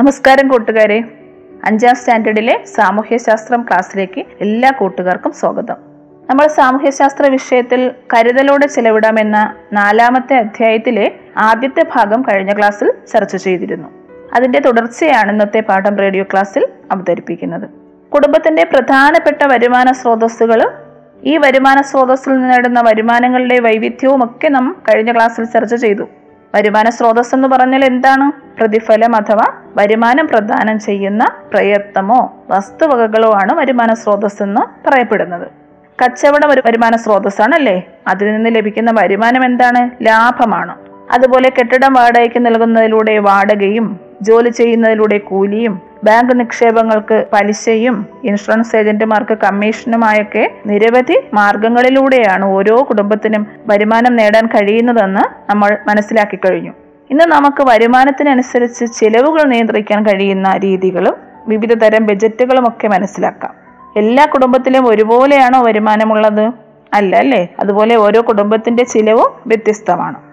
നമസ്കാരം കൂട്ടുകാരെ. അഞ്ചാം സ്റ്റാൻഡേർഡിലെ സാമൂഹ്യശാസ്ത്രം ക്ലാസ്സിലേക്ക് എല്ലാ കൂട്ടുകാർക്കും സ്വാഗതം. നമ്മൾ സാമൂഹ്യശാസ്ത്ര വിഷയത്തിൽ കരുതലോടെ ചെലവിടാമെന്ന നാലാമത്തെ അധ്യായത്തിലെ ആദ്യത്തെ ഭാഗം കഴിഞ്ഞ ക്ലാസ്സിൽ ചർച്ച ചെയ്തിരുന്നു. അതിന്റെ തുടർച്ചയാണ് ഇന്നത്തെ പാഠം റേഡിയോ ക്ലാസ്സിൽ അവതരിപ്പിക്കുന്നത്. കുടുംബത്തിന്റെ പ്രധാനപ്പെട്ട വരുമാന സ്രോതസ്സുകൾ ഈ വരുമാന സ്രോതസ്സിൽ നേടുന്ന വരുമാനങ്ങളുടെ വൈവിധ്യവും ഒക്കെ നാം കഴിഞ്ഞ ക്ലാസ്സിൽ ചർച്ച ചെയ്തു. വരുമാന സ്രോതസ് എന്ന് പറഞ്ഞാൽ എന്താണ്? പ്രതിഫലം അഥവാ വരുമാനം പ്രദാനം ചെയ്യുന്ന പ്രയത്നമോ വസ്തുവകകളോ ആണ് വരുമാന സ്രോതസ് എന്ന് പറയപ്പെടുന്നത്. കച്ചവടം ഒരു വരുമാന സ്രോതസ്സാണ് അല്ലേ അതിൽ നിന്ന് ലഭിക്കുന്ന വരുമാനം എന്താണ്? ലാഭമാണ്. അതുപോലെ കെട്ടിടം വാടകയ്ക്ക് നൽകുന്നതിലൂടെ വാടകയും ജോലി ചെയ്യുന്നതിലൂടെ കൂലിയും ബാങ്ക് നിക്ഷേപങ്ങൾക്ക് പലിശയും ഇൻഷുറൻസ് ഏജന്റുമാർക്ക് കമ്മീഷനുമായൊക്കെ നിരവധി മാർഗങ്ങളിലൂടെയാണ് ഓരോ കുടുംബത്തിനും വരുമാനം നേടാൻ കഴിയുന്നതെന്ന് നമ്മൾ മനസ്സിലാക്കി കഴിഞ്ഞു. ഇന്ന് നമുക്ക് വരുമാനത്തിനനുസരിച്ച് ചിലവുകൾ നിയന്ത്രിക്കാൻ കഴിയുന്ന രീതികളും വിവിധ തരം ബജറ്റുകളും ഒക്കെ മനസ്സിലാക്കാം. എല്ലാ കുടുംബത്തിലും ഒരുപോലെയാണോ വരുമാനമുള്ളത്? അല്ല അല്ലേ? അതുപോലെ ഓരോ കുടുംബത്തിന്റെ ചിലവും വ്യത്യസ്തമാണ്.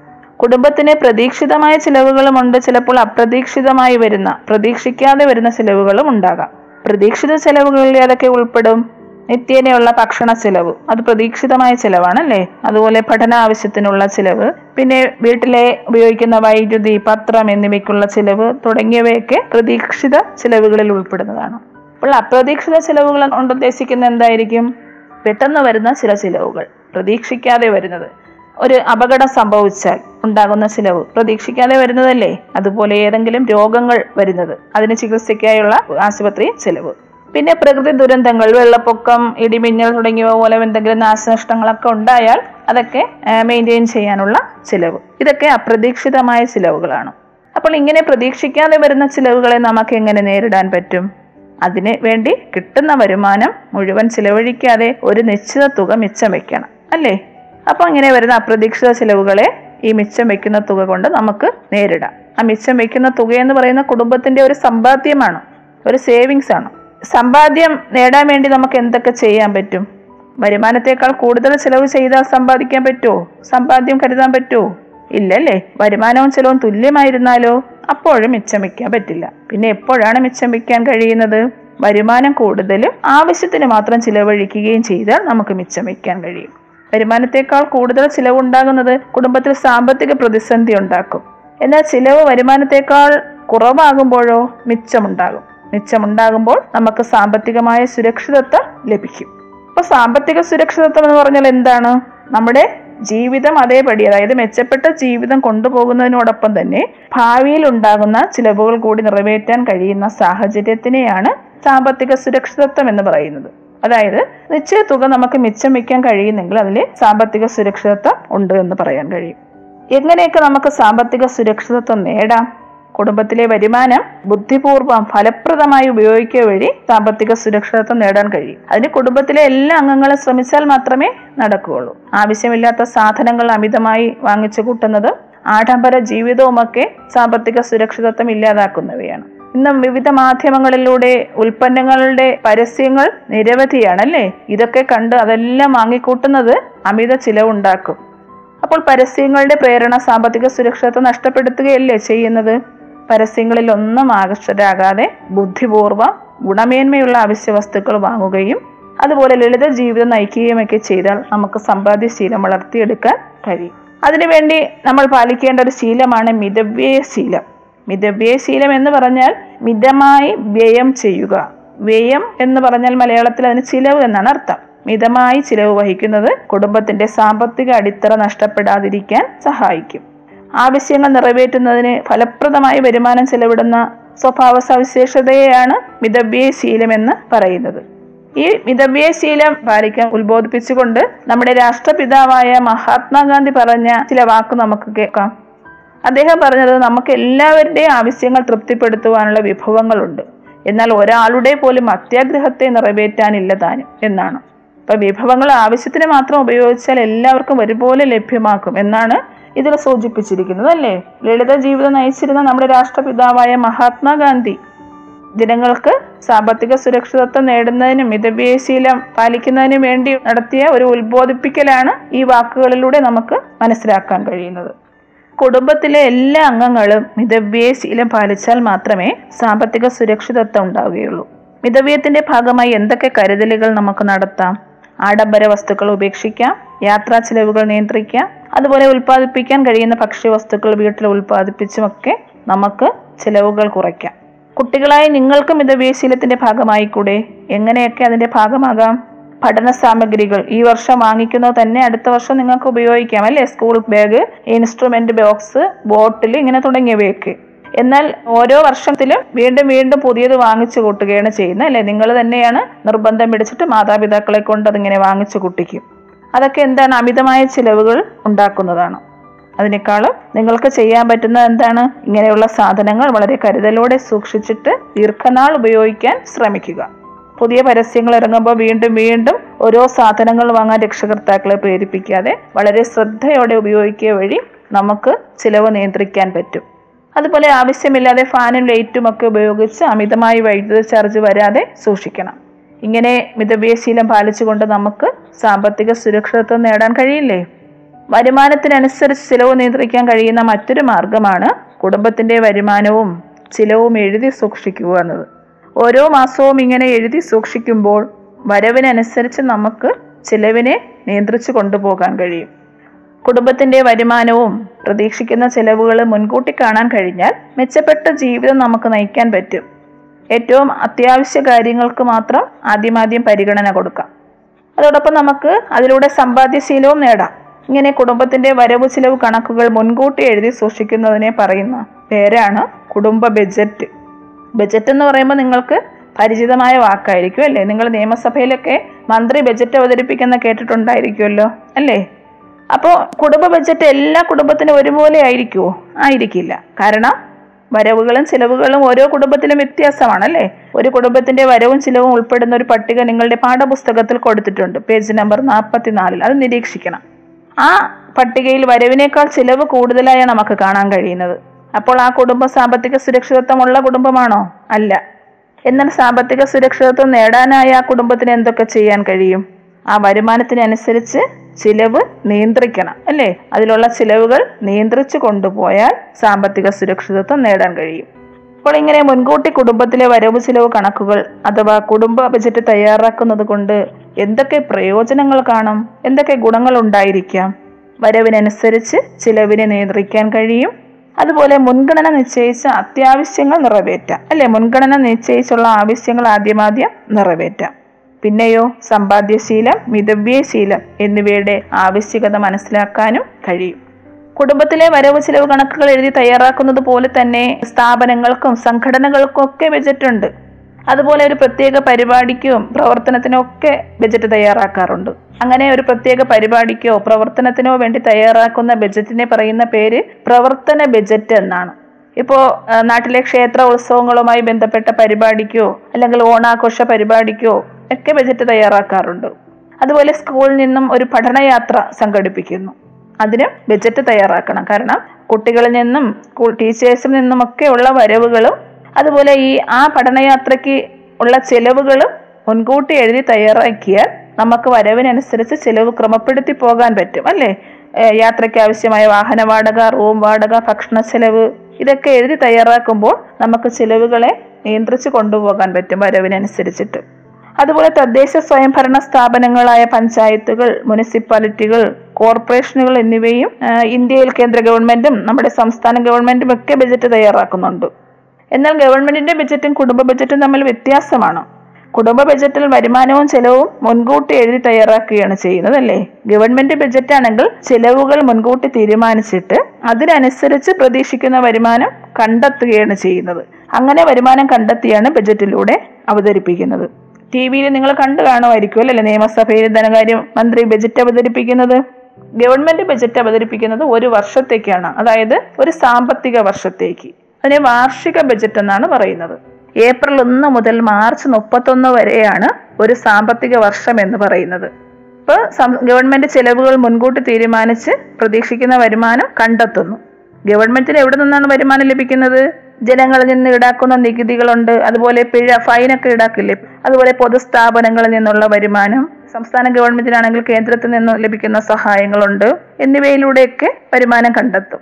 കുടുംബത്തിന് പ്രതീക്ഷിതമായ ചിലവുകളുമുണ്ട്. ചിലപ്പോൾ അപ്രതീക്ഷിതമായി വരുന്ന പ്രതീക്ഷിക്കാതെ വരുന്ന ചിലവുകളും ഉണ്ടാകാം. പ്രതീക്ഷിത ചെലവുകളിൽ ഏതൊക്കെ ഉൾപ്പെടും? നിത്യേനയുള്ള ഭക്ഷണ ചിലവ്. അത് പ്രതീക്ഷിതമായ ചിലവാണ് അല്ലേ അതുപോലെ പഠന ആവശ്യത്തിനുള്ള ചിലവ്. പിന്നെ വീട്ടിലെ ഉപയോഗിക്കുന്ന വൈദ്യുതി പത്രം എന്നിവയ്ക്കുള്ള ചിലവ് തുടങ്ങിയവയൊക്കെ പ്രതീക്ഷിത ചിലവുകളിൽ ഉൾപ്പെടുന്നതാണ്. അപ്പോൾ അപ്രതീക്ഷിത ചിലവുകൾ കൊണ്ട് ഉദ്ദേശിക്കുന്ന എന്തായിരിക്കും? പെട്ടെന്ന് വരുന്ന ചില ചിലവുകൾ പ്രതീക്ഷിക്കാതെ വരുന്നത്. ഒരു അപകടം സംഭവിച്ചാൽ ഉണ്ടാകുന്ന ചിലവ് പ്രതീക്ഷിക്കാതെ വരുന്നതല്ലേ? അതുപോലെ ഏതെങ്കിലും രോഗങ്ങൾ വരുന്നത് അതിന് ചികിത്സയ്ക്കായുള്ള ആശുപത്രി ചിലവ്. പിന്നെ പ്രകൃതി ദുരന്തങ്ങൾ വെള്ളപ്പൊക്കം ഇടിമിന്നൽ തുടങ്ങിയവ പോലെ എന്തെങ്കിലും നാശനഷ്ടങ്ങളൊക്കെ ഉണ്ടായാൽ അതൊക്കെ മെയിന്റെയിൻ ചെയ്യാനുള്ള ചിലവ്. ഇതൊക്കെ അപ്രതീക്ഷിതമായ ചിലവുകളാണ്. അപ്പോൾ ഇങ്ങനെ പ്രതീക്ഷിക്കാതെ വരുന്ന ചിലവുകളെ നമുക്ക് എങ്ങനെ നേരിടാൻ പറ്റും? അതിന് വേണ്ടി കിട്ടുന്ന വരുമാനം മുഴുവൻ ചിലവഴിക്കാതെ ഒരു നിശ്ചിത തുക മിച്ചം വെക്കണം അല്ലേ? അപ്പോൾ ഇങ്ങനെ വരുന്ന അപ്രതീക്ഷിത ചിലവുകളെ ഈ മിച്ചം വെക്കുന്ന തുക കൊണ്ട് നമുക്ക് നേരിടാം. ആ മിച്ചം വെക്കുന്ന തുക എന്ന് പറയുന്ന കുടുംബത്തിന്റെ ഒരു സമ്പാദ്യമാണ് ഒരു സേവിങ്സ് ആണ്. സമ്പാദ്യം നേടാൻ വേണ്ടി നമുക്ക് എന്തൊക്കെ ചെയ്യാൻ പറ്റും? വരുമാനത്തേക്കാൾ കൂടുതൽ ചിലവ് ചെയ്താൽ സമ്പാദിക്കാൻ പറ്റുമോ സമ്പാദ്യം കരുതാൻ പറ്റുമോ ഇല്ലല്ലേ? വരുമാനവും ചിലവും തുല്യമായിരുന്നാലോ? അപ്പോഴും മിച്ചം വെക്കാൻ പറ്റില്ല. പിന്നെ എപ്പോഴാണ് മിച്ചം വെക്കാൻ കഴിയുന്നത്? വരുമാനം കൂടുതലും ആവശ്യത്തിന് മാത്രം ചിലവഴിക്കുകയും ചെയ്താൽ നമുക്ക് മിച്ചം വെക്കാൻ കഴിയും. വരുമാനത്തെക്കാൾ കൂടുതൽ ചിലവുണ്ടാകുന്നത് കുടുംബത്തിൽ സാമ്പത്തിക പ്രതിസന്ധി ഉണ്ടാക്കും. എന്നാൽ ചിലവ് വരുമാനത്തെക്കാൾ കുറവാകുമ്പോഴോ മിച്ചമുണ്ടാകും. മിച്ചമുണ്ടാകുമ്പോൾ നമുക്ക് സാമ്പത്തികമായ സുരക്ഷിതത്വം ലഭിക്കും. അപ്പൊ സാമ്പത്തിക സുരക്ഷിതത്വം എന്ന് പറഞ്ഞാൽ എന്താണ്? നമ്മുടെ ജീവിതം അതേപടി അതായത് മെച്ചപ്പെട്ട ജീവിതം കൊണ്ടുപോകുന്നതിനോടൊപ്പം തന്നെ ഭാവിയിൽ ഉണ്ടാകുന്ന ചിലവുകൾ കൂടി നിറവേറ്റാൻ കഴിയുന്ന സാഹചര്യത്തിനെയാണ് സാമ്പത്തിക സുരക്ഷിതത്വം എന്ന് പറയുന്നത്. അതായത് നിശ്ചയ തുക നമുക്ക് മിച്ചം വയ്ക്കാൻ കഴിയുന്നെങ്കിൽ അതിൽ സാമ്പത്തിക സുരക്ഷിതത്വം ഉണ്ട് എന്ന് പറയാൻ കഴിയും. എങ്ങനെയൊക്കെ നമുക്ക് സാമ്പത്തിക സുരക്ഷിതത്വം നേടാം? കുടുംബത്തിലെ വരുമാനം ബുദ്ധിപൂർവം ഫലപ്രദമായി ഉപയോഗിക്കുക വഴി സാമ്പത്തിക സുരക്ഷിതത്വം നേടാൻ കഴിയും. അതിന് കുടുംബത്തിലെ എല്ലാ അംഗങ്ങളും ശ്രമിച്ചാൽ മാത്രമേ നടക്കുകയുള്ളൂ. ആവശ്യമില്ലാത്ത സാധനങ്ങൾ അമിതമായി വാങ്ങിച്ചു കൂട്ടുന്നത് ആഡംബര ജീവിതവുമൊക്കെ സാമ്പത്തിക സുരക്ഷിതത്വം ഇല്ലാതാക്കുന്നവയാണ്. ഇന്ന് വിവിധ മാധ്യമങ്ങളിലൂടെ ഉൽപ്പന്നങ്ങളുടെ പരസ്യങ്ങൾ നിരവധിയാണ് അല്ലേ ഇതൊക്കെ കണ്ട് അതെല്ലാം വാങ്ങിക്കൂട്ടുന്നത് അമിത ചിലവുണ്ടാക്കും. അപ്പോൾ പരസ്യങ്ങളുടെ പ്രേരണ സാമ്പത്തിക സുരക്ഷിതത്വം നഷ്ടപ്പെടുത്തുകയല്ലേ ചെയ്യുന്നത്? പരസ്യങ്ങളിൽ ഒന്നും ആകർഷരാകാതെ ബുദ്ധിപൂർവം ഗുണമേന്മയുള്ള അവശ്യ വസ്തുക്കൾ വാങ്ങുകയും അതുപോലെ ലളിത ജീവിതം നയിക്കുകയും ഒക്കെ ചെയ്താൽ നമുക്ക് സമ്പാദ്യശീലം വളർത്തിയെടുക്കാൻ കഴിയും. അതിനുവേണ്ടി നമ്മൾ പാലിക്കേണ്ട ഒരു ശീലമാണ് മിതവ്യയ ശീലം. മിതവ്യയ ശീലം എന്ന് പറഞ്ഞാൽ മിതമായി വ്യയം ചെയ്യുക. വ്യയം എന്ന് പറഞ്ഞാൽ മലയാളത്തിൽ അതിന് ചിലവ് എന്നാണ് അർത്ഥം. മിതമായി ചിലവ് വഹിക്കുന്നത് കുടുംബത്തിന്റെ സാമ്പത്തിക അടിത്തറ നഷ്ടപ്പെടാതിരിക്കാൻ സഹായിക്കും. ആവശ്യങ്ങൾ നിറവേറ്റുന്നതിന് ഫലപ്രദമായി വരുമാനം ചെലവിടുന്ന സ്വഭാവ സവിശേഷതയെയാണ് മിതവ്യയശീലം എന്ന് പറയുന്നത്. ഈ മിതവ്യയശീലം പാലിക്കാൻ ഉത്ബോധിപ്പിച്ചുകൊണ്ട് നമ്മുടെ രാഷ്ട്രപിതാവായ മഹാത്മാഗാന്ധി പറഞ്ഞ ചില വാക്ക് നമുക്ക് കേൾക്കാം. അദ്ദേഹം പറഞ്ഞത് നമുക്ക് എല്ലാവരുടെയും ആവശ്യങ്ങൾ തൃപ്തിപ്പെടുത്തുവാനുള്ള വിഭവങ്ങളുണ്ട്. എന്നാൽ ഒരാളുടെ പോലും അത്യാഗ്രഹത്തെ നിറവേറ്റാനില്ല താനും എന്നാണ്. അപ്പൊ വിഭവങ്ങൾ ആവശ്യത്തിന് മാത്രം ഉപയോഗിച്ചാൽ എല്ലാവർക്കും ഒരുപോലെ ലഭ്യമാക്കും എന്നാണ് ഇതിൽ സൂചിപ്പിച്ചിരിക്കുന്നത് അല്ലേ? ലളിത ജീവിതം നയിച്ചിരുന്ന നമ്മുടെ രാഷ്ട്രപിതാവായ മഹാത്മാഗാന്ധി ജനങ്ങൾക്ക് സാമ്പത്തിക സുരക്ഷിതത്വം നേടുന്നതിനും മിതവ്യശീലം പാലിക്കുന്നതിനും വേണ്ടി നടത്തിയ ഒരു ഉത്ബോധിപ്പിക്കലാണ് ഈ വാക്കുകളിലൂടെ നമുക്ക് മനസ്സിലാക്കാൻ കഴിയുന്നത്. കുടുംബത്തിലെ എല്ലാ അംഗങ്ങളും മിതവ്യയശീലം പാലിച്ചാൽ മാത്രമേ സാമ്പത്തിക സുരക്ഷിതത്വം ഉണ്ടാവുകയുള്ളൂ. മിതവ്യത്തിന്റെ ഭാഗമായി എന്തൊക്കെ കരുതലുകൾ നമുക്ക് നടത്താം? ആഡംബര വസ്തുക്കൾ ഉപേക്ഷിക്കാം യാത്രാ ചിലവുകൾ നിയന്ത്രിക്കാം അതുപോലെ ഉൽപ്പാദിപ്പിക്കാൻ കഴിയുന്ന ഭക്ഷ്യവസ്തുക്കൾ വീട്ടിൽ ഉൽപ്പാദിപ്പിച്ചുമൊക്കെ നമുക്ക് ചിലവുകൾ കുറയ്ക്കാം. കുട്ടികളായ നിങ്ങൾക്കും മിതവ്യശീലത്തിന്റെ ഭാഗമായി കൂടെ എങ്ങനെയൊക്കെ അതിന്റെ ഭാഗമാകാം? പഠന സാമഗ്രികൾ. ഈ വർഷം വാങ്ങിക്കുന്നത് തന്നെ അടുത്ത വർഷം നിങ്ങൾക്ക് ഉപയോഗിക്കാം അല്ലേ? School bag instrument box bottle ഇങ്ങനെ തുടങ്ങിയവയൊക്കെ. എന്നാൽ ഓരോ വർഷത്തിലും വീണ്ടും വീണ്ടും പുതിയത് വാങ്ങിച്ചു കൂട്ടുകയാണ് ചെയ്യുന്നത് അല്ലേ? നിങ്ങൾ തന്നെയാണ് നിർബന്ധം പിടിച്ചിട്ട് മാതാപിതാക്കളെ കൊണ്ട് അതിങ്ങനെ വാങ്ങിച്ചു കൂട്ടിക്കും. അതൊക്കെ എന്താണ്? അമിതമായ ചിലവുകൾ ഉണ്ടാക്കുന്നതാണ്. അതിനേക്കാളും നിങ്ങൾക്ക് ചെയ്യാൻ പറ്റുന്നത് എന്താണ്? ഇങ്ങനെയുള്ള സാധനങ്ങൾ വളരെ കരുതലോടെ സൂക്ഷിച്ചിട്ട് ദീർഘനാൾ ഉപയോഗിക്കാൻ ശ്രമിക്കുക. പുതിയ പരസ്യങ്ങൾ ഇറങ്ങുമ്പോൾ വീണ്ടും വീണ്ടും ഓരോ സാധനങ്ങൾ വാങ്ങാൻ രക്ഷകർത്താക്കളെ പ്രേരിപ്പിക്കാതെ വളരെ ശ്രദ്ധയോടെ ഉപയോഗിക്കുക വഴി നമുക്ക് ചിലവ് നിയന്ത്രിക്കാൻ പറ്റും. അതുപോലെ ആവശ്യമില്ലാതെ ഫാനും ലൈറ്റും ഒക്കെ ഉപയോഗിച്ച് അമിതമായി വൈദ്യുത ചാർജ് വരാതെ സൂക്ഷിക്കണം. ഇങ്ങനെ മിതവ്യശീലം പാലിച്ചുകൊണ്ട് നമുക്ക് സാമ്പത്തിക സുരക്ഷിതത്വം നേടാൻ കഴിയില്ലേ? വരുമാനത്തിനനുസരിച്ച് ചിലവ് നിയന്ത്രിക്കാൻ കഴിയുന്ന മറ്റൊരു മാർഗമാണ് കുടുംബത്തിന്റെ വരുമാനവും ചിലവും എഴുതി സൂക്ഷിക്കുക എന്നത്. ഓരോ മാസവും ഇങ്ങനെ എഴുതി സൂക്ഷിക്കുമ്പോൾ വരവിനനുസരിച്ച് നമുക്ക് ചിലവിനെ നിയന്ത്രിച്ചു കൊണ്ടുപോകാൻ കഴിയും. കുടുംബത്തിന്റെ വരുമാനവും പ്രതീക്ഷിക്കുന്ന ചിലവുകൾ മുൻകൂട്ടി കാണാൻ കഴിഞ്ഞാൽ മെച്ചപ്പെട്ട ജീവിതം നമുക്ക് നയിക്കാൻ പറ്റും. ഏറ്റവും അത്യാവശ്യ കാര്യങ്ങൾക്ക് മാത്രം ആദ്യമാദ്യം പരിഗണന കൊടുക്കാം. അതോടൊപ്പം നമുക്ക് അതിലൂടെ സമ്പാദ്യശീലവും നേടാം. ഇങ്ങനെ കുടുംബത്തിന്റെ വരവ് ചിലവ് കണക്കുകൾ മുൻകൂട്ടി എഴുതി സൂക്ഷിക്കുന്നതിനെ പറയുന്ന പേരാണ് കുടുംബ ബഡ്ജറ്റ് ബജറ്റ് എന്ന് പറയുമ്പോൾ നിങ്ങൾക്ക് പരിചിതമായ വാക്കായിരിക്കും അല്ലേ? നിങ്ങൾ നിയമസഭയിലൊക്കെ മന്ത്രി ബജറ്റ് അവതരിപ്പിക്കുന്ന കേട്ടിട്ടുണ്ടായിരിക്കുമല്ലോ അല്ലേ? അപ്പോൾ കുടുംബ ബജറ്റ് എല്ലാ കുടുംബത്തിനും ഒരുപോലെ ആയിരിക്കുമോ ആയിരിക്കില്ല. കാരണം വരവുകളും ചിലവുകളും ഓരോ കുടുംബത്തിലും വ്യത്യാസമാണ് അല്ലേ? ഒരു കുടുംബത്തിന്റെ വരവും ചിലവും ഉൾപ്പെടുന്ന ഒരു പട്ടിക നിങ്ങളുടെ പാഠപുസ്തകത്തിൽ കൊടുത്തിട്ടുണ്ട്. പേജ് നമ്പർ നാൽപ്പത്തിനാലിൽ അത് നിരീക്ഷിക്കണം. ആ പട്ടികയിൽ വരവിനേക്കാൾ ചിലവ് കൂടുതലായാണ് നമുക്ക് കാണാൻ കഴിയുന്നത്. അപ്പോൾ ആ കുടുംബം സാമ്പത്തിക സുരക്ഷിതത്വമുള്ള കുടുംബമാണോ? അല്ല. എന്നാൽ സാമ്പത്തിക സുരക്ഷിതത്വം നേടാനായി ആ കുടുംബത്തിന് എന്തൊക്കെ ചെയ്യാൻ കഴിയും? ആ വരുമാനത്തിനനുസരിച്ച് ചിലവ് നിയന്ത്രിക്കണം അല്ലേ? അതിലുള്ള ചിലവുകൾ നിയന്ത്രിച്ചു കൊണ്ടുപോയാൽ സാമ്പത്തിക സുരക്ഷിതത്വം നേടാൻ കഴിയും. അപ്പോൾ ഇങ്ങനെ മുൻകൂട്ടി കുടുംബത്തിലെ വരവ് ചിലവ് കണക്കുകൾ അഥവാ കുടുംബ ബജറ്റ് തയ്യാറാക്കുന്നത് കൊണ്ട് എന്തൊക്കെ പ്രയോജനങ്ങൾ കാണും? എന്തൊക്കെ ഗുണങ്ങൾ ഉണ്ടായിരിക്കാം? വരവിനനുസരിച്ച് ചിലവിനെ നിയന്ത്രിക്കാൻ കഴിയും അതുപോലെ മുൻഗണന നിശ്ചയിച്ച അത്യാവശ്യങ്ങൾ നിറവേറ്റാം. അല്ലെ? മുൻഗണന നിശ്ചയിച്ചുള്ള ആവശ്യങ്ങൾ ആദ്യമാദ്യം നിറവേറ്റാം. പിന്നെയോ സമ്പാദ്യശീലം മിതവ്യശീലം എന്നിവയുടെ ആവശ്യകത മനസ്സിലാക്കാനും കഴിയും. കുടുംബത്തിലെ വരവ് ചിലവ് കണക്കുകൾ എഴുതി തയ്യാറാക്കുന്നത് പോലെ തന്നെ സ്ഥാപനങ്ങൾക്കും സംഘടനകൾക്കും ഒക്കെ ബജറ്റ് ഉണ്ട്. അതുപോലെ ഒരു പ്രത്യേക പരിപാടിക്കും പ്രവർത്തനത്തിനും ഒക്കെ ബജറ്റ് തയ്യാറാക്കാറുണ്ട്. അങ്ങനെ ഒരു പ്രത്യേക പരിപാടിക്കോ പ്രവർത്തനത്തിനോ വേണ്ടി തയ്യാറാക്കുന്ന ബജറ്റിനെ പറയുന്ന പേര് പ്രവർത്തന ബജറ്റ് എന്നാണ്. ഇപ്പോൾ നാട്ടിലെ ക്ഷേത്ര ഉത്സവങ്ങളുമായി ബന്ധപ്പെട്ട പരിപാടിക്കോ അല്ലെങ്കിൽ ഓണാഘോഷ പരിപാടിക്കോ ഒക്കെ ബജറ്റ് തയ്യാറാക്കാറുണ്ട്. അതുപോലെ സ്കൂളിൽ നിന്നും ഒരു പഠനയാത്ര സംഘടിപ്പിക്കുന്നു. അതിന് ബജറ്റ് തയ്യാറാക്കണം. കാരണം കുട്ടികളിൽ നിന്നും സ്കൂൾ ടീച്ചേഴ്സിൽ നിന്നുമൊക്കെ ഉള്ള വരവുകളും അതുപോലെ ഈ ആ പഠനയാത്രയ്ക്ക് ഉള്ള ചെലവുകളും മുൻകൂട്ടി എഴുതി തയ്യാറാക്കിയാൽ നമുക്ക് വരവിനനുസരിച്ച് ചിലവ് ക്രമപ്പെടുത്തി പോകാൻ പറ്റും അല്ലേ? യാത്രയ്ക്ക് ആവശ്യമായ വാഹന വാടക റൂം വാടക ഭക്ഷണ ചെലവ് ഇതൊക്കെ എഴുതി തയ്യാറാക്കുമ്പോൾ നമുക്ക് ചിലവുകളെ നിയന്ത്രിച്ച് കൊണ്ടുപോകാൻ പറ്റും വരവിനനുസരിച്ചിട്ട്. അതുപോലെ തദ്ദേശ സ്വയംഭരണ സ്ഥാപനങ്ങളായ പഞ്ചായത്തുകൾ മുനിസിപ്പാലിറ്റികൾ കോർപ്പറേഷനുകൾ എന്നിവയും ഇന്ത്യയിൽ കേന്ദ്ര ഗവൺമെന്റും നമ്മുടെ സംസ്ഥാന ഗവൺമെന്റും ഒക്കെ ബജറ്റ് തയ്യാറാക്കുന്നുണ്ട്. എന്നാൽ ഗവൺമെന്റിന്റെ ബജറ്റും കുടുംബ ബജറ്റും തമ്മിൽ വ്യത്യാസമാണ്. കുടുംബ ബജറ്റിൽ വരുമാനവും ചെലവും മുൻകൂട്ടി എഴുതി തയ്യാറാക്കുകയാണ് ചെയ്യുന്നത് അല്ലേ ഗവൺമെന്റ് ബജറ്റ് ആണെങ്കിൽ ചെലവുകൾ മുൻകൂട്ടി തീരുമാനിച്ചിട്ട് അതിനനുസരിച്ച് പ്രതീക്ഷിക്കുന്ന വരുമാനം കണ്ടെത്തുകയാണ് ചെയ്യുന്നത്. അങ്ങനെ വരുമാനം കണ്ടെത്തിയാണ് ബജറ്റിലൂടെ അവതരിപ്പിക്കുന്നത്. ടി വിയിൽ നിങ്ങൾ കണ്ടു കാണുമായിരിക്കും അല്ലേ? നിയമസഭയിൽ ധനകാര്യ മന്ത്രി ബജറ്റ് അവതരിപ്പിക്കുന്നത്. ഗവൺമെന്റ് ബജറ്റ് അവതരിപ്പിക്കുന്നത് ഒരു വർഷത്തേക്കാണ്. അതായത് ഒരു സാമ്പത്തിക വർഷത്തേക്ക്. അതിനെ വാർഷിക ബജറ്റ് എന്നാണ് പറയുന്നത്. ഏപ്രിൽ ഒന്ന് മുതൽ മാർച്ച് മുപ്പത്തൊന്ന് വരെയാണ് ഒരു സാമ്പത്തിക വർഷം എന്ന് പറയുന്നത്. ഇപ്പൊ ഗവൺമെന്റ് ചെലവുകൾ മുൻകൂട്ടി തീരുമാനിച്ച് പ്രതീക്ഷിക്കുന്ന വരുമാനം കണ്ടെത്തുന്നു. ഗവൺമെന്റിന് എവിടെ നിന്നാണ് വരുമാനം ലഭിക്കുന്നത്? ജനങ്ങളിൽ നിന്ന് ഈടാക്കുന്ന നികുതികളുണ്ട് അതുപോലെ പിഴ ഫൈനൊക്കെ ഈടാക്കില്ലേ? അതുപോലെ പൊതുസ്ഥാപനങ്ങളിൽ നിന്നുള്ള വരുമാനം സംസ്ഥാന ഗവൺമെന്റിനാണെങ്കിൽ കേന്ദ്രത്തിൽ നിന്ന് ലഭിക്കുന്ന സഹായങ്ങളുണ്ട് എന്നിവയിലൂടെയൊക്കെ വരുമാനം കണ്ടെത്തും.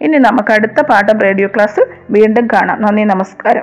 ഇനി നമുക്ക് അടുത്ത പാഠം റേഡിയോ ക്ലാസ്സിൽ വീണ്ടും കാണാം. നന്ദി നമസ്കാരം.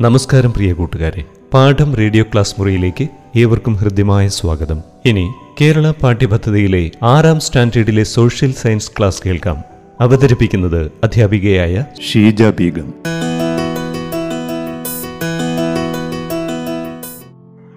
നമസ്കാരം പ്രിയ കൂട്ടുകാരെ. പാഠം റേഡിയോ ക്ലാസ് മുറിയിലേക്ക് ഏവർക്കും ഹൃദ്യമായ സ്വാഗതം. ഇനി കേരള പാഠ്യപദ്ധതിയിലെ ആറാം സ്റ്റാൻഡേർഡിലെ സോഷ്യൽ സയൻസ് ക്ലാസ് കേൾക്കാം. അവതരിപ്പിക്കുന്നത് അധ്യാപികയായ ഷീജ ബീഗം.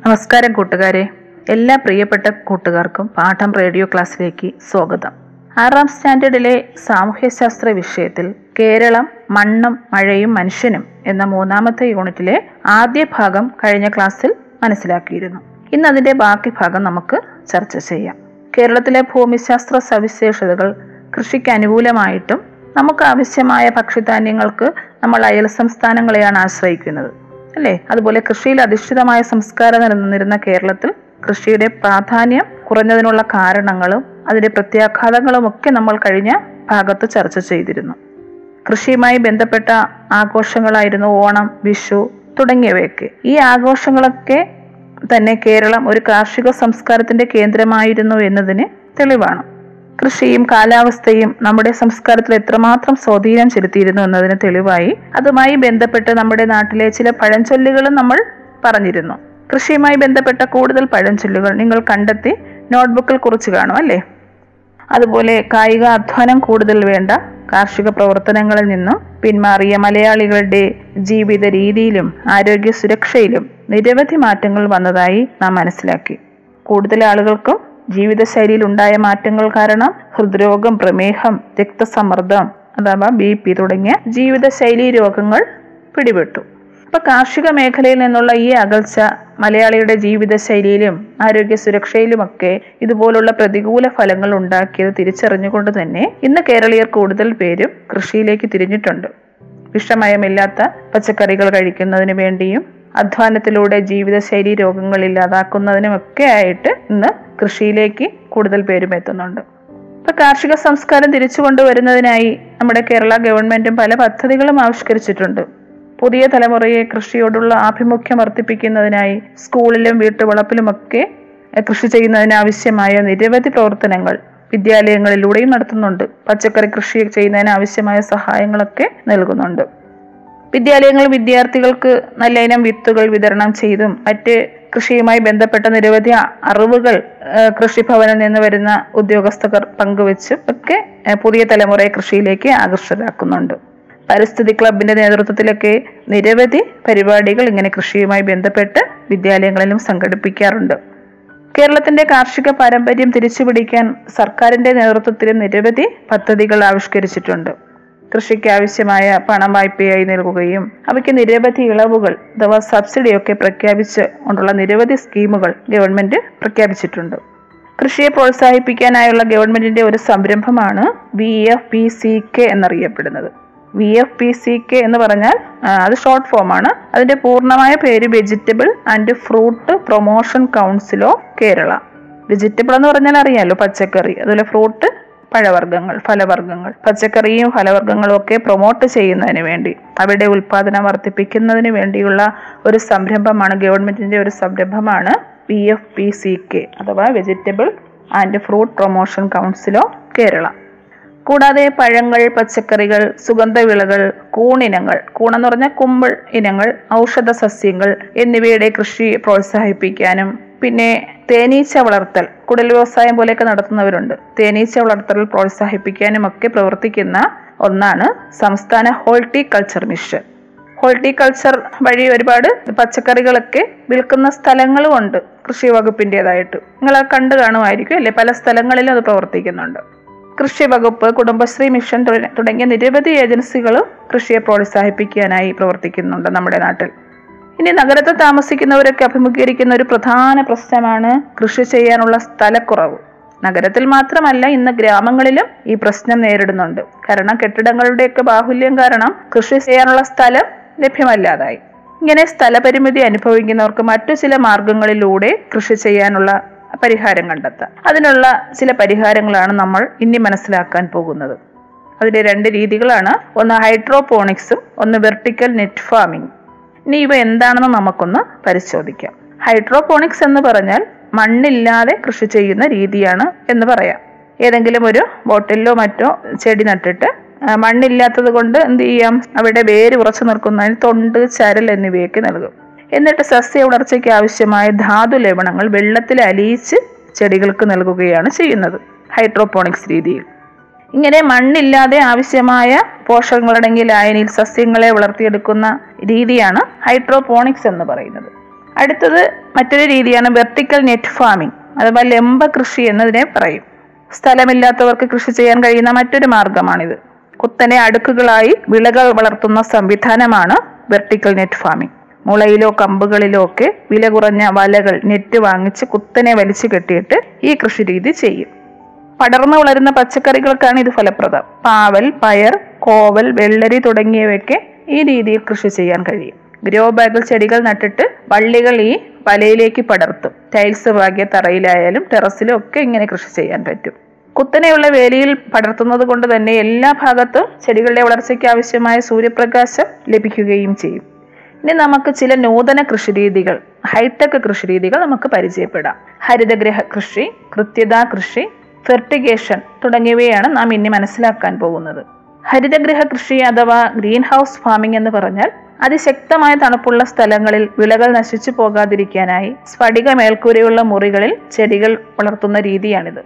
നമസ്കാരം കൂട്ടുകാരെ. എല്ലാ പ്രിയപ്പെട്ട കൂട്ടുകാർക്കും പാഠം റേഡിയോ ക്ലാസ്സിലേക്ക് സ്വാഗതം. ആറാം സ്റ്റാൻഡേർഡിലെ സാമൂഹ്യശാസ്ത്ര വിഷയത്തിൽ കേരളം മണ്ണും മഴയും മനുഷ്യനും എന്ന മൂന്നാമത്തെ യൂണിറ്റിലെ ആദ്യ ഭാഗം കഴിഞ്ഞ ക്ലാസ്സിൽ മനസ്സിലാക്കിയിരുന്നു. ഇന്ന് അതിന്റെ ബാക്കി ഭാഗം നമുക്ക് ചർച്ച ചെയ്യാം. കേരളത്തിലെ ഭൂമിശാസ്ത്ര സവിശേഷതകൾ കൃഷിക്ക് അനുകൂലമായിട്ടും നമുക്ക് ആവശ്യമായ ഭക്ഷ്യധാന്യങ്ങൾക്ക് നമ്മൾ അയൽ സംസ്ഥാനങ്ങളെയാണ് ആശ്രയിക്കുന്നത് അല്ലേ? അതുപോലെ കൃഷിയിൽ അധിഷ്ഠിതമായ സംസ്കാരം നിലനിന്നിരുന്ന കേരളത്തിൽ കൃഷിയുടെ പ്രാധാന്യം കുറഞ്ഞതിനുള്ള കാരണങ്ങളും അതിന്റെ പ്രത്യാഘാതങ്ങളും ഒക്കെ നമ്മൾ കഴിഞ്ഞ ഭാഗത്ത് ചർച്ച ചെയ്തിരുന്നു. കൃഷിയുമായി ബന്ധപ്പെട്ട ആഘോഷങ്ങളായിരുന്നു ഓണം വിഷു തുടങ്ങിയവയൊക്കെ. ഈ ആഘോഷങ്ങളൊക്കെ തന്നെ കേരളം ഒരു കാർഷിക സംസ്കാരത്തിന്റെ കേന്ദ്രമായിരുന്നു എന്നതിന് തെളിവാണ്. കൃഷിയും കാലാവസ്ഥയും നമ്മുടെ സംസ്കാരത്തിൽ എത്രമാത്രം സ്വാധീനം ചെലുത്തിയിരുന്നു എന്നതിന് തെളിവായി. അതുമായി ബന്ധപ്പെട്ട് നമ്മുടെ നാട്ടിലെ ചില പഴഞ്ചൊല്ലുകളും നമ്മൾ പറഞ്ഞിരുന്നു. കൃഷിയുമായി ബന്ധപ്പെട്ട കൂടുതൽ പഴഞ്ചൊല്ലുകൾ നിങ്ങൾ കണ്ടെത്തി നോട്ട്ബുക്കിൽ കുറിച്ച് കാണും അല്ലേ? അതുപോലെ കായിക അധ്വാനം കൂടുതൽ വേണ്ട കാർഷിക പ്രവർത്തനങ്ങളിൽ നിന്നും പിന്മാറിയ മലയാളികളുടെ ജീവിത രീതിയിലും ആരോഗ്യ സുരക്ഷയിലും നിരവധി മാറ്റങ്ങൾ വന്നതായി നാം മനസ്സിലാക്കി. കൂടുതൽ ആളുകൾക്കും ജീവിതശൈലിയിൽ ഉണ്ടായ മാറ്റങ്ങൾ കാരണം ഹൃദ്രോഗം പ്രമേഹം രക്തസമ്മർദ്ദം അഥവാ ബി പി തുടങ്ങിയ ജീവിതശൈലി രോഗങ്ങൾ പിടിപെട്ടു. അപ്പൊ കാർഷിക മേഖലയിൽ നിന്നുള്ള ഈ അകൽച്ച മലയാളിയുടെ ജീവിതശൈലിയിലും ആരോഗ്യ സുരക്ഷയിലുമൊക്കെ ഇതുപോലുള്ള പ്രതികൂല ഫലങ്ങൾ ഉണ്ടാക്കിയത് തിരിച്ചറിഞ്ഞുകൊണ്ട് തന്നെ ഇന്ന് കേരളീയർ കൂടുതൽ പേരും കൃഷിയിലേക്ക് തിരിഞ്ഞിട്ടുണ്ട്. വിഷമയമില്ലാത്ത പച്ചക്കറികൾ കഴിക്കുന്നതിന് വേണ്ടിയും അധ്വാനത്തിലൂടെ ജീവിതശൈലി രോഗങ്ങൾ ഇല്ലാതാക്കുന്നതിനുമൊക്കെ ആയിട്ട് ഇന്ന് കൃഷിയിലേക്ക് കൂടുതൽ പേരും എത്തുന്നുണ്ട്. ഇപ്പൊ കാർഷിക സംസ്കാരം തിരിച്ചു കൊണ്ടുവരുന്നതിനായി നമ്മുടെ കേരള ഗവൺമെന്റും പല പദ്ധതികളും ആവിഷ്കരിച്ചിട്ടുണ്ട്. പുതിയ തലമുറയെ കൃഷിയോടുള്ള ആഭിമുഖ്യം വർദ്ധിപ്പിക്കുന്നതിനായി സ്കൂളിലും വീട്ടുവളപ്പിലുമൊക്കെ കൃഷി ചെയ്യുന്നതിനാവശ്യമായ നിരവധി പ്രവർത്തനങ്ങൾ വിദ്യാലയങ്ങളിലൂടെയും നടത്തുന്നുണ്ട്. പച്ചക്കറി കൃഷി ചെയ്യുന്നതിന് ആവശ്യമായ സഹായങ്ങളൊക്കെ നൽകുന്നുണ്ട്. വിദ്യാലയങ്ങൾ വിദ്യാർത്ഥികൾക്ക് നല്ല ഇനം വിത്തുകൾ വിതരണം ചെയ്തും മറ്റ് കൃഷിയുമായി ബന്ധപ്പെട്ട നിരവധി അറിവുകൾ കൃഷിഭവനിൽ നിന്ന് വരുന്ന ഉദ്യോഗസ്ഥർ പങ്കുവച്ചും ഒക്കെ പുതിയ തലമുറയെ കൃഷിയിലേക്ക് ആകർഷകരാക്കുന്നുണ്ട്. പരിസ്ഥിതി ക്ലബിന്റെ നേതൃത്വത്തിലൊക്കെ നിരവധി പരിപാടികൾ ഇങ്ങനെ കൃഷിയുമായി ബന്ധപ്പെട്ട് വിദ്യാലയങ്ങളിലും സംഘടിപ്പിക്കാറുണ്ട്. കേരളത്തിന്റെ കാർഷിക പാരമ്പര്യം തിരിച്ചുപിടിക്കാൻ സർക്കാരിന്റെ നേതൃത്വത്തിൽ നിരവധി പദ്ധതികൾ ആവിഷ്കരിച്ചിട്ടുണ്ട്. കൃഷിക്ക് ആവശ്യമായ പണം വായ്പയായി നൽകുകയും അവയ്ക്ക് നിരവധി ഇളവുകൾ അഥവാ സബ്സിഡിയൊക്കെ പ്രഖ്യാപിച്ച് കൊണ്ടുള്ള നിരവധി സ്കീമുകൾ ഗവൺമെന്റ് പ്രഖ്യാപിച്ചിട്ടുണ്ട്. കൃഷിയെ പ്രോത്സാഹിപ്പിക്കാനായുള്ള ഗവൺമെന്റിന്റെ ഒരു സംരംഭമാണ് V F P C K എന്നറിയപ്പെടുന്നത്. V F P C K എന്ന് പറഞ്ഞാൽ അത് ഷോർട്ട് ഫോം ആണ്. അതിന്റെ പൂർണമായ പേര് vegetable and fruit promotion council of Kerala vegetable എന്ന് പറഞ്ഞാൽ അറിയാമല്ലോ പച്ചക്കറി. അതുപോലെ ഫ്രൂട്ട് പഴവർഗങ്ങൾ ഫലവർഗങ്ങൾ. പച്ചക്കറിയും ഫലവർഗങ്ങളും ഒക്കെ പ്രൊമോട്ട് ചെയ്യുന്നതിന് വേണ്ടി അവരുടെ ഉൽപ്പാദനം വർദ്ധിപ്പിക്കുന്നതിന് വേണ്ടിയുള്ള ഒരു സംരംഭമാണ് ഗവൺമെന്റിന്റെ ഒരു സംരംഭമാണ് V F P C K അഥവാ vegetable and fruit promotion council of Kerala കൂടാതെ പഴങ്ങൾ പച്ചക്കറികൾ സുഗന്ധവിളകൾ കൂണിനങ്ങൾ കൂണെന്ന് പറഞ്ഞ കുമ്പിൾ ഇനങ്ങൾ ഔഷധ സസ്യങ്ങൾ എന്നിവയുടെ കൃഷി പ്രോത്സാഹിപ്പിക്കാനും. പിന്നെ തേനീച്ച വളർത്തൽ കുടൽ വ്യവസായം പോലെയൊക്കെ നടത്തുന്നവരുണ്ട്. തേനീച്ച വളർത്തൽ പ്രോത്സാഹിപ്പിക്കാനും ഒക്കെ പ്രവർത്തിക്കുന്ന ഒന്നാണ് സംസ്ഥാന ഹോൾട്ടിക്കൾച്ചർ മിഷൻ. ഹോൾട്ടിക്കൾച്ചർ വഴി ഒരുപാട് പച്ചക്കറികളൊക്കെ വിൽക്കുന്ന സ്ഥലങ്ങളുമുണ്ട് കൃഷി വകുപ്പിന്റെതായിട്ട്. നിങ്ങൾ കണ്ടു കാണുമായിരിക്കും അല്ലെ? പല സ്ഥലങ്ങളിലും അത് പ്രവർത്തിക്കുന്നുണ്ട്. കൃഷി വകുപ്പ് കുടുംബശ്രീ മിഷൻ തുടങ്ങിയ നിരവധി ഏജൻസികളും കൃഷിയെ പ്രോത്സാഹിപ്പിക്കാനായി പ്രവർത്തിക്കുന്നുണ്ട് നമ്മുടെ നാട്ടിൽ. ഇനി നഗരത്തിൽ താമസിക്കുന്നവരൊക്കെ അഭിമുഖീകരിക്കുന്ന ഒരു പ്രധാന പ്രശ്നമാണ് കൃഷി ചെയ്യാനുള്ള സ്ഥലക്കുറവ്. നഗരത്തിൽ മാത്രമല്ല ഇന്ന് ഗ്രാമങ്ങളിലും ഈ പ്രശ്നം നേരിടുന്നുണ്ട്. കാരണം കെട്ടിടങ്ങളുടെയൊക്കെ ബാഹുല്യം കാരണം കൃഷി ചെയ്യാനുള്ള സ്ഥലം ലഭ്യമല്ലാതായി. ഇങ്ങനെ സ്ഥലപരിമിതി അനുഭവിക്കുന്നവർക്ക് മറ്റു ചില മാർഗങ്ങളിലൂടെ കൃഷി ചെയ്യാനുള്ള പരിഹാരം കണ്ടെത്താം. അതിനുള്ള ചില പരിഹാരങ്ങളാണ് നമ്മൾ ഇനി മനസ്സിലാക്കാൻ പോകുന്നത്. അതിലെ രണ്ട് രീതികളാണ്. ഒന്ന് ഹൈഡ്രോപോണിക്സും ഒന്ന് വെർട്ടിക്കൽ നെറ്റ് ഫാമിംഗ്. ഇനി ഇവ എന്താണെന്ന് നമുക്കൊന്ന് പരിശോധിക്കാം. ഹൈഡ്രോപോണിക്സ് എന്ന് പറഞ്ഞാൽ മണ്ണില്ലാതെ കൃഷി ചെയ്യുന്ന രീതിയാണ് എന്ന് പറയാം. ഏതെങ്കിലും ഒരു ബോട്ടിലോ മറ്റോ ചെടി നട്ടിട്ട് മണ്ണില്ലാത്തത് കൊണ്ട് എന്ത് ചെയ്യാം? അവിടെ വേര് ഉറച്ചു നിൽക്കുന്നതിന് തൊണ്ട് ചരൽ എന്നിവയൊക്കെ നൽകും. എന്നിട്ട് സസ്യ വളർച്ചയ്ക്ക് ആവശ്യമായ ധാതു ലവണങ്ങൾ വെള്ളത്തിൽ അലിയിച്ച് ചെടികൾക്ക് നൽകുകയാണ് ചെയ്യുന്നത്. ഹൈഡ്രോപോണിക്സ് രീതിയിൽ. ഇങ്ങനെ മണ്ണില്ലാതെ ആവശ്യമായ പോഷകങ്ങളടങ്ങിയ ലായനിയിൽ സസ്യങ്ങളെ വളർത്തിയെടുക്കുന്ന രീതിയാണ് ഹൈഡ്രോപോണിക്സ് എന്ന് പറയുന്നത്. അടുത്തത് മറ്റൊരു രീതിയാണ് വെർട്ടിക്കൽ നെറ്റ് ഫാമിംഗ് അഥവാ ലംബ കൃഷി എന്നതിനെ പറയും. സ്ഥലമില്ലാത്തവർക്ക് കൃഷി ചെയ്യാൻ കഴിയുന്ന മറ്റൊരു മാർഗമാണിത്. കുത്തനെ അടുക്കുകളായി വിളകൾ വളർത്തുന്ന സംവിധാനമാണ് വെർട്ടിക്കൽ നെറ്റ് ഫാമിംഗ്. മുളയിലോ കമ്പുകളിലോ ഒക്കെ വില കുറഞ്ഞ വലകൾ നെറ്റ് വാങ്ങിച്ച് കുത്തനെ വലിച്ചു കെട്ടിയിട്ട് ഈ കൃഷി രീതി ചെയ്യും. പടർന്നു വളരുന്ന പച്ചക്കറികൾക്കാണ് ഇത് ഫലപ്രദം. പാവൽ പയർ കോവൽ വെള്ളരി തുടങ്ങിയവയൊക്കെ ഈ രീതിയിൽ കൃഷി ചെയ്യാൻ കഴിയും. ഗ്രോ ബാഗിൽ ചെടികൾ നട്ടിട്ട് വള്ളികൾ ഈ വലയിലേക്ക് പടർത്തും. ടൈൽസ് വാങ്ങിയ തറയിലായാലും ടെറസിലും ഒക്കെ ഇങ്ങനെ കൃഷി ചെയ്യാൻ പറ്റും. കുത്തനെയുള്ള വേലിയിൽ പടർത്തുന്നത് കൊണ്ട് തന്നെ എല്ലാ ഭാഗത്തും ചെടികളുടെ വളർച്ചയ്ക്ക് ആവശ്യമായ സൂര്യപ്രകാശം ലഭിക്കുകയും ചെയ്യും. ഇനി നമുക്ക് ചില നൂതന കൃഷിരീതികൾ ഹൈടെക് കൃഷിരീതികൾ നമുക്ക് പരിചയപ്പെടാം. ഹരിതഗ്രഹ കൃഷി കൃത്യതാ കൃഷി ഫെർട്ടിഗേഷൻ തുടങ്ങിയവയാണ് നാം ഇനി മനസ്സിലാക്കാൻ പോകുന്നത്. ഹരിതഗ്രഹ കൃഷി അഥവാ ഗ്രീൻ ഹൗസ് ഫാമിംഗ് എന്ന് പറഞ്ഞാൽ അതിശക്തമായ തണുപ്പുള്ള സ്ഥലങ്ങളിൽ വിളകൾ നശിച്ചു പോകാതിരിക്കാനായി സ്ഫടിക മേൽക്കൂരയുള്ള മുറികളിൽ ചെടികൾ വളർത്തുന്ന രീതിയാണിത്.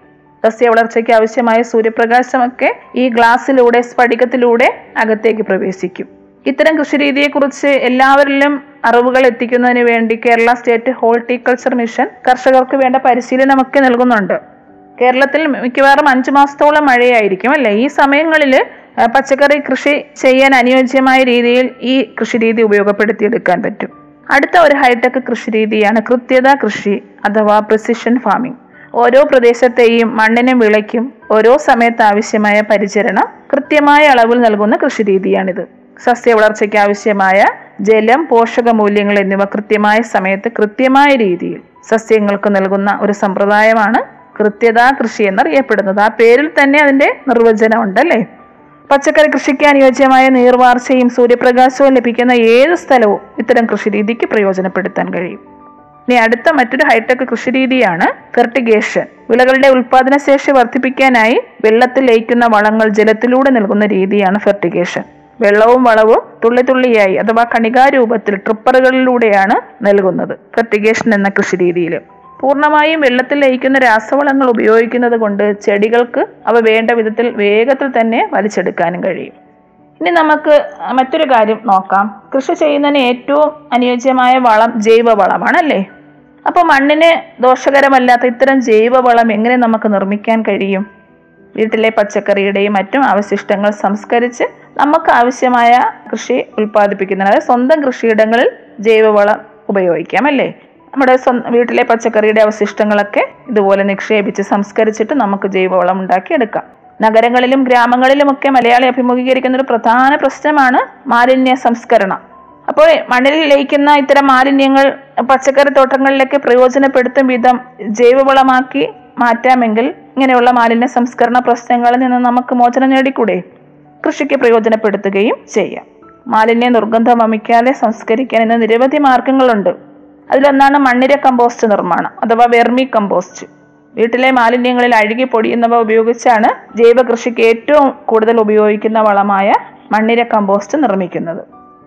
സസ്യ വളർച്ചയ്ക്ക് ആവശ്യമായ സൂര്യപ്രകാശമൊക്കെ ഈ ഗ്ലാസ്സിലൂടെ സ്ഫടികത്തിലൂടെ അകത്തേക്ക് പ്രവേശിക്കും. ഇത്തരം കൃഷിരീതിയെക്കുറിച്ച് എല്ലാവരിലും അറിവുകൾ എത്തിക്കുന്നതിന് വേണ്ടി കേരള സ്റ്റേറ്റ് ഹോർട്ടിക്കൾച്ചർ മിഷൻ കർഷകർക്ക് വേണ്ട പരിശീലനമൊക്കെ നൽകുന്നുണ്ട്. കേരളത്തിൽ മിക്കവാറും അഞ്ചു മാസത്തോളം മഴയായിരിക്കും അല്ലേ? ഈ സമയങ്ങളിൽ പച്ചക്കറി കൃഷി ചെയ്യാൻ അനുയോജ്യമായ രീതിയിൽ ഈ കൃഷിരീതി ഉപയോഗപ്പെടുത്തിയെടുക്കാൻ പറ്റും. അടുത്ത ഒരു ഹൈടെക് കൃഷിരീതിയാണ് കൃത്യത കൃഷി അഥവാ പ്രിസിഷൻ ഫാമിംഗ്. ഓരോ പ്രദേശത്തെയും മണ്ണിനും വിളയ്ക്കും ഓരോ സമയത്ത് ആവശ്യമായ പരിചരണം കൃത്യമായ അളവിൽ നൽകുന്ന കൃഷിരീതിയാണിത്. സസ്യ വളർച്ചയ്ക്ക് ആവശ്യമായ ജലം പോഷക മൂല്യങ്ങൾ എന്നിവ കൃത്യമായ സമയത്ത് കൃത്യമായ രീതിയിൽ സസ്യങ്ങൾക്ക് നൽകുന്ന ഒരു സമ്പ്രദായമാണ് കൃത്യതാ കൃഷി എന്നറിയപ്പെടുന്നത്. ആ പേരിൽ തന്നെ അതിന്റെ നിർവചനം ഉണ്ടല്ലേ പച്ചക്കറി കൃഷിക്ക് അനുയോജ്യമായ നീർവാർച്ചയും സൂര്യപ്രകാശവും ലഭിക്കുന്ന ഏത് സ്ഥലവും ഇത്തരം കൃഷി രീതിക്ക് പ്രയോജനപ്പെടുത്താൻ കഴിയും. ഇനി അടുത്ത മറ്റൊരു ഹൈടെക് കൃഷി രീതിയാണ് ഫെർട്ടിഗേഷൻ. വിളകളുടെ ഉൽപാദന ശേഷി വർദ്ധിപ്പിക്കാനായി വെള്ളത്തിൽ ലയിക്കുന്ന വളങ്ങൾ ജലത്തിലൂടെ നൽകുന്ന രീതിയാണ് ഫെർട്ടിഗേഷൻ. വെള്ളവും വളവും തുള്ളി തുള്ളിയായി അഥവാ കണികാരൂപത്തിൽ ട്രിപ്പറുകളിലൂടെയാണ് നൽകുന്നത്. ഫെർട്ടിഗേഷൻ എന്ന കൃഷി രീതിയിൽ പൂർണമായും വെള്ളത്തിൽ ലയിക്കുന്ന രാസവളങ്ങൾ ഉപയോഗിക്കുന്നത് കൊണ്ട് ചെടികൾക്ക് അവ വേണ്ട വിധത്തിൽ വേഗത്തിൽ തന്നെ വലിച്ചെടുക്കാനും കഴിയും. ഇനി നമുക്ക് മറ്റൊരു കാര്യം നോക്കാം. കൃഷി ചെയ്യുന്നതിന് ഏറ്റവും അനുയോജ്യമായ വളം ജൈവവളമാണ് അല്ലേ? അപ്പോൾ മണ്ണിന് ദോഷകരമല്ലാത്ത ഇത്തരം ജൈവവളം എങ്ങനെ നമുക്ക് നിർമ്മിക്കാൻ കഴിയും? വീട്ടിലെ പച്ചക്കറിയുടെയും മറ്റും അവശിഷ്ടങ്ങൾ സംസ്കരിച്ച് നമുക്ക് ആവശ്യമായ കൃഷി ഉൽപ്പാദിപ്പിക്കുന്നതിന് അതായത് സ്വന്തം കൃഷിയിടങ്ങളിൽ ജൈവവളം ഉപയോഗിക്കാം അല്ലേ നമ്മുടെ വീട്ടിലെ പച്ചക്കറിയുടെ അവശിഷ്ടങ്ങളൊക്കെ ഇതുപോലെ നിക്ഷേപിച്ച് സംസ്കരിച്ചിട്ട് നമുക്ക് ജൈവവളം ഉണ്ടാക്കി എടുക്കാം നഗരങ്ങളിലും ഗ്രാമങ്ങളിലുമൊക്കെ മലയാളി അഭിമുഖീകരിക്കുന്ന ഒരു പ്രധാന പ്രശ്നമാണ് മാലിന്യ സംസ്കരണം. അപ്പോൾ മണ്ണിൽ ലയിക്കുന്ന ഇത്തരം മാലിന്യങ്ങൾ പച്ചക്കറി തോട്ടങ്ങളിലൊക്കെ പ്രയോജനപ്പെടുത്തും വിധം ജൈവവളമാക്കി മാറ്റാമെങ്കിൽ ഇങ്ങനെയുള്ള മാലിന്യ സംസ്കരണ പ്രശ്നങ്ങളിൽ നിന്ന് നമുക്ക് മോചനം നേടിക്കൂടെ? കൃഷിക്ക് പ്രയോജനപ്പെടുത്തുകയും ചെയ്യാം. മാലിന്യ ദുർഗന്ധം വമിക്കാതെ സംസ്കരിക്കാൻ ഇന്ന് നിരവധി മാർഗങ്ങളുണ്ട്. അതിലൊന്നാണ് മണ്ണിര കമ്പോസ്റ്റ് നിർമ്മാണം അഥവാ വെർമി കമ്പോസ്റ്റ്. വീട്ടിലെ മാലിന്യങ്ങളിൽ അഴുകി പൊടിയുന്നവ ഉപയോഗിച്ചാണ് ജൈവ കൃഷിക്ക് ഏറ്റവും കൂടുതൽ ഉപയോഗിക്കുന്ന വളമായ മണ്ണിര കമ്പോസ്റ്റ് നിർമ്മിക്കുന്നത്.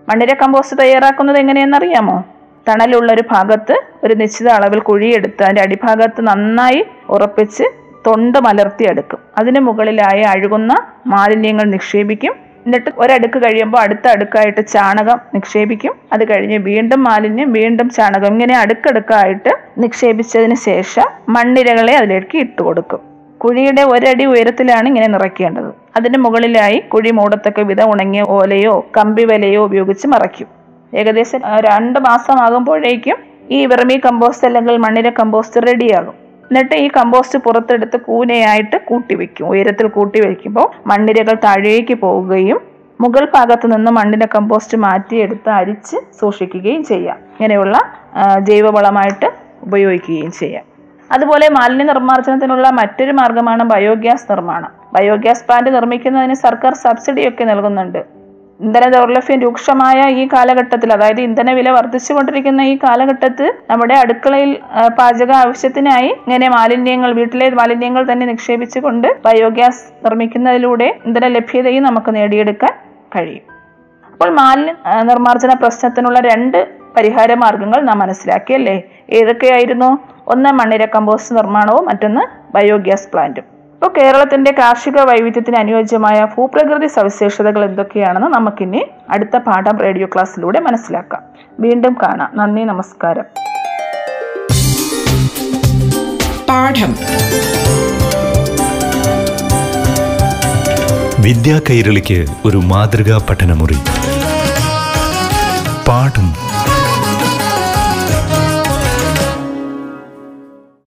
മണ്ണിര കമ്പോസ്റ്റ് തയ്യാറാക്കുന്നത് എങ്ങനെയെന്നറിയാമോ തണലുള്ള ഒരു ഭാഗത്ത് ഒരു നിശ്ചിത അളവിൽ കുഴിയെടുത്ത് അതിന്റെ അടിഭാഗത്ത് നന്നായി ഉറപ്പിച്ച് തൊണ്ട് മലർത്തിയെടുക്കും. അതിന് മുകളിലായി അഴുകുന്ന മാലിന്യങ്ങൾ നിക്ഷേപിക്കും. എന്നിട്ട് ഒരടുക്ക് കഴിയുമ്പോൾ അടുത്ത അടുക്കായിട്ട് ചാണകം നിക്ഷേപിക്കും. അത് കഴിഞ്ഞ് വീണ്ടും മാലിന്യം വീണ്ടും ചാണകം ഇങ്ങനെ അടുക്കടുക്കായിട്ട് നിക്ഷേപിച്ചതിന് ശേഷം മണ്ണിരകളെ അതിലേക്ക് ഇട്ട് കൊടുക്കും. കുഴിയുടെ ഒരടി ഉയരത്തിലാണ് ഇങ്ങനെ നിറയ്ക്കേണ്ടത്. അതിന് മുകളിലായി കുഴി മൂടത്തക്ക വിധം ഉണങ്ങിയ ഓലയോ കമ്പി വലയോ ഉപയോഗിച്ച് മറയ്ക്കും. ഏകദേശം രണ്ട് മാസമാകുമ്പോഴേക്കും ഈ വെർമി കമ്പോസ്റ്റ് അല്ലെങ്കിൽ മണ്ണിര കമ്പോസ്റ്റ് റെഡിയാകും. എന്നിട്ട് ഈ കമ്പോസ്റ്റ് പുറത്തെടുത്ത് കൂനയായിട്ട് കൂട്ടി വെക്കും. ഉയരത്തിൽ കൂട്ടി വെക്കുമ്പോൾ മണ്ണിരകൾ താഴേക്ക് പോവുകയും മുകൾ ഭാഗത്ത് നിന്ന് മണ്ണിന്റെ കമ്പോസ്റ്റ് മാറ്റിയെടുത്ത് അരിച്ച് സൂക്ഷിക്കുകയും ചെയ്യാം. ഇങ്ങനെയുള്ള ജൈവവളമായിട്ട് ഉപയോഗിക്കുകയും ചെയ്യാം. അതുപോലെ മാലിന്യ നിർമ്മാർജനത്തിനുള്ള മറ്റൊരു മാർഗമാണ് ബയോഗ്യാസ് നിർമ്മാണം. ബയോഗ്യാസ് പ്ലാന്റ് നിർമ്മിക്കുന്നതിന് സർക്കാർ സബ്സിഡിയൊക്കെ നൽകുന്നുണ്ട്. ഇന്ധന ദൗർലഭ്യം രൂക്ഷമായ ഈ കാലഘട്ടത്തിൽ അതായത് ഇന്ധന വില വർദ്ധിച്ചുകൊണ്ടിരിക്കുന്ന ഈ കാലഘട്ടത്തിൽ നമ്മുടെ അടുക്കളയിൽ പാചക ആവശ്യത്തിനായി ഇങ്ങനെ മാലിന്യങ്ങൾ വീട്ടിലെ മാലിന്യങ്ങൾ തന്നെ നിക്ഷേപിച്ചുകൊണ്ട് ബയോഗ്യാസ് നിർമ്മിക്കുന്നതിലൂടെ ഇന്ധന ലഭ്യതയും നമുക്ക് നേടിയെടുക്കാൻ കഴിയും. അപ്പോൾ മാലിന്യ നിർമ്മാർജന പ്രശ്നത്തിനുള്ള രണ്ട് പരിഹാര മാർഗങ്ങൾ നാം മനസ്സിലാക്കിയല്ലേ ഏതൊക്കെയായിരുന്നു? ഒന്ന് മണ്ണിര കമ്പോസ്റ്റ് നിർമ്മാണവും മറ്റൊന്ന് ബയോഗ്യാസ് പ്ലാന്റും. ഇപ്പോൾ കേരളത്തിന്റെ കാർഷിക വൈവിധ്യത്തിന് അനുയോജ്യമായ ഭൂപ്രകൃതി സവിശേഷതകൾ എന്തൊക്കെയാണെന്ന് നമുക്കിനി അടുത്ത പാഠം റേഡിയോ ക്ലാസ്സിലൂടെ മനസ്സിലാക്കാം. വീണ്ടും കാണാം. നന്ദി നമസ്കാരം. പാഠം. വിദ്യാ കൈരളിക്ക് ഒരു മാതൃകാ പഠനമുറി. പാഠം.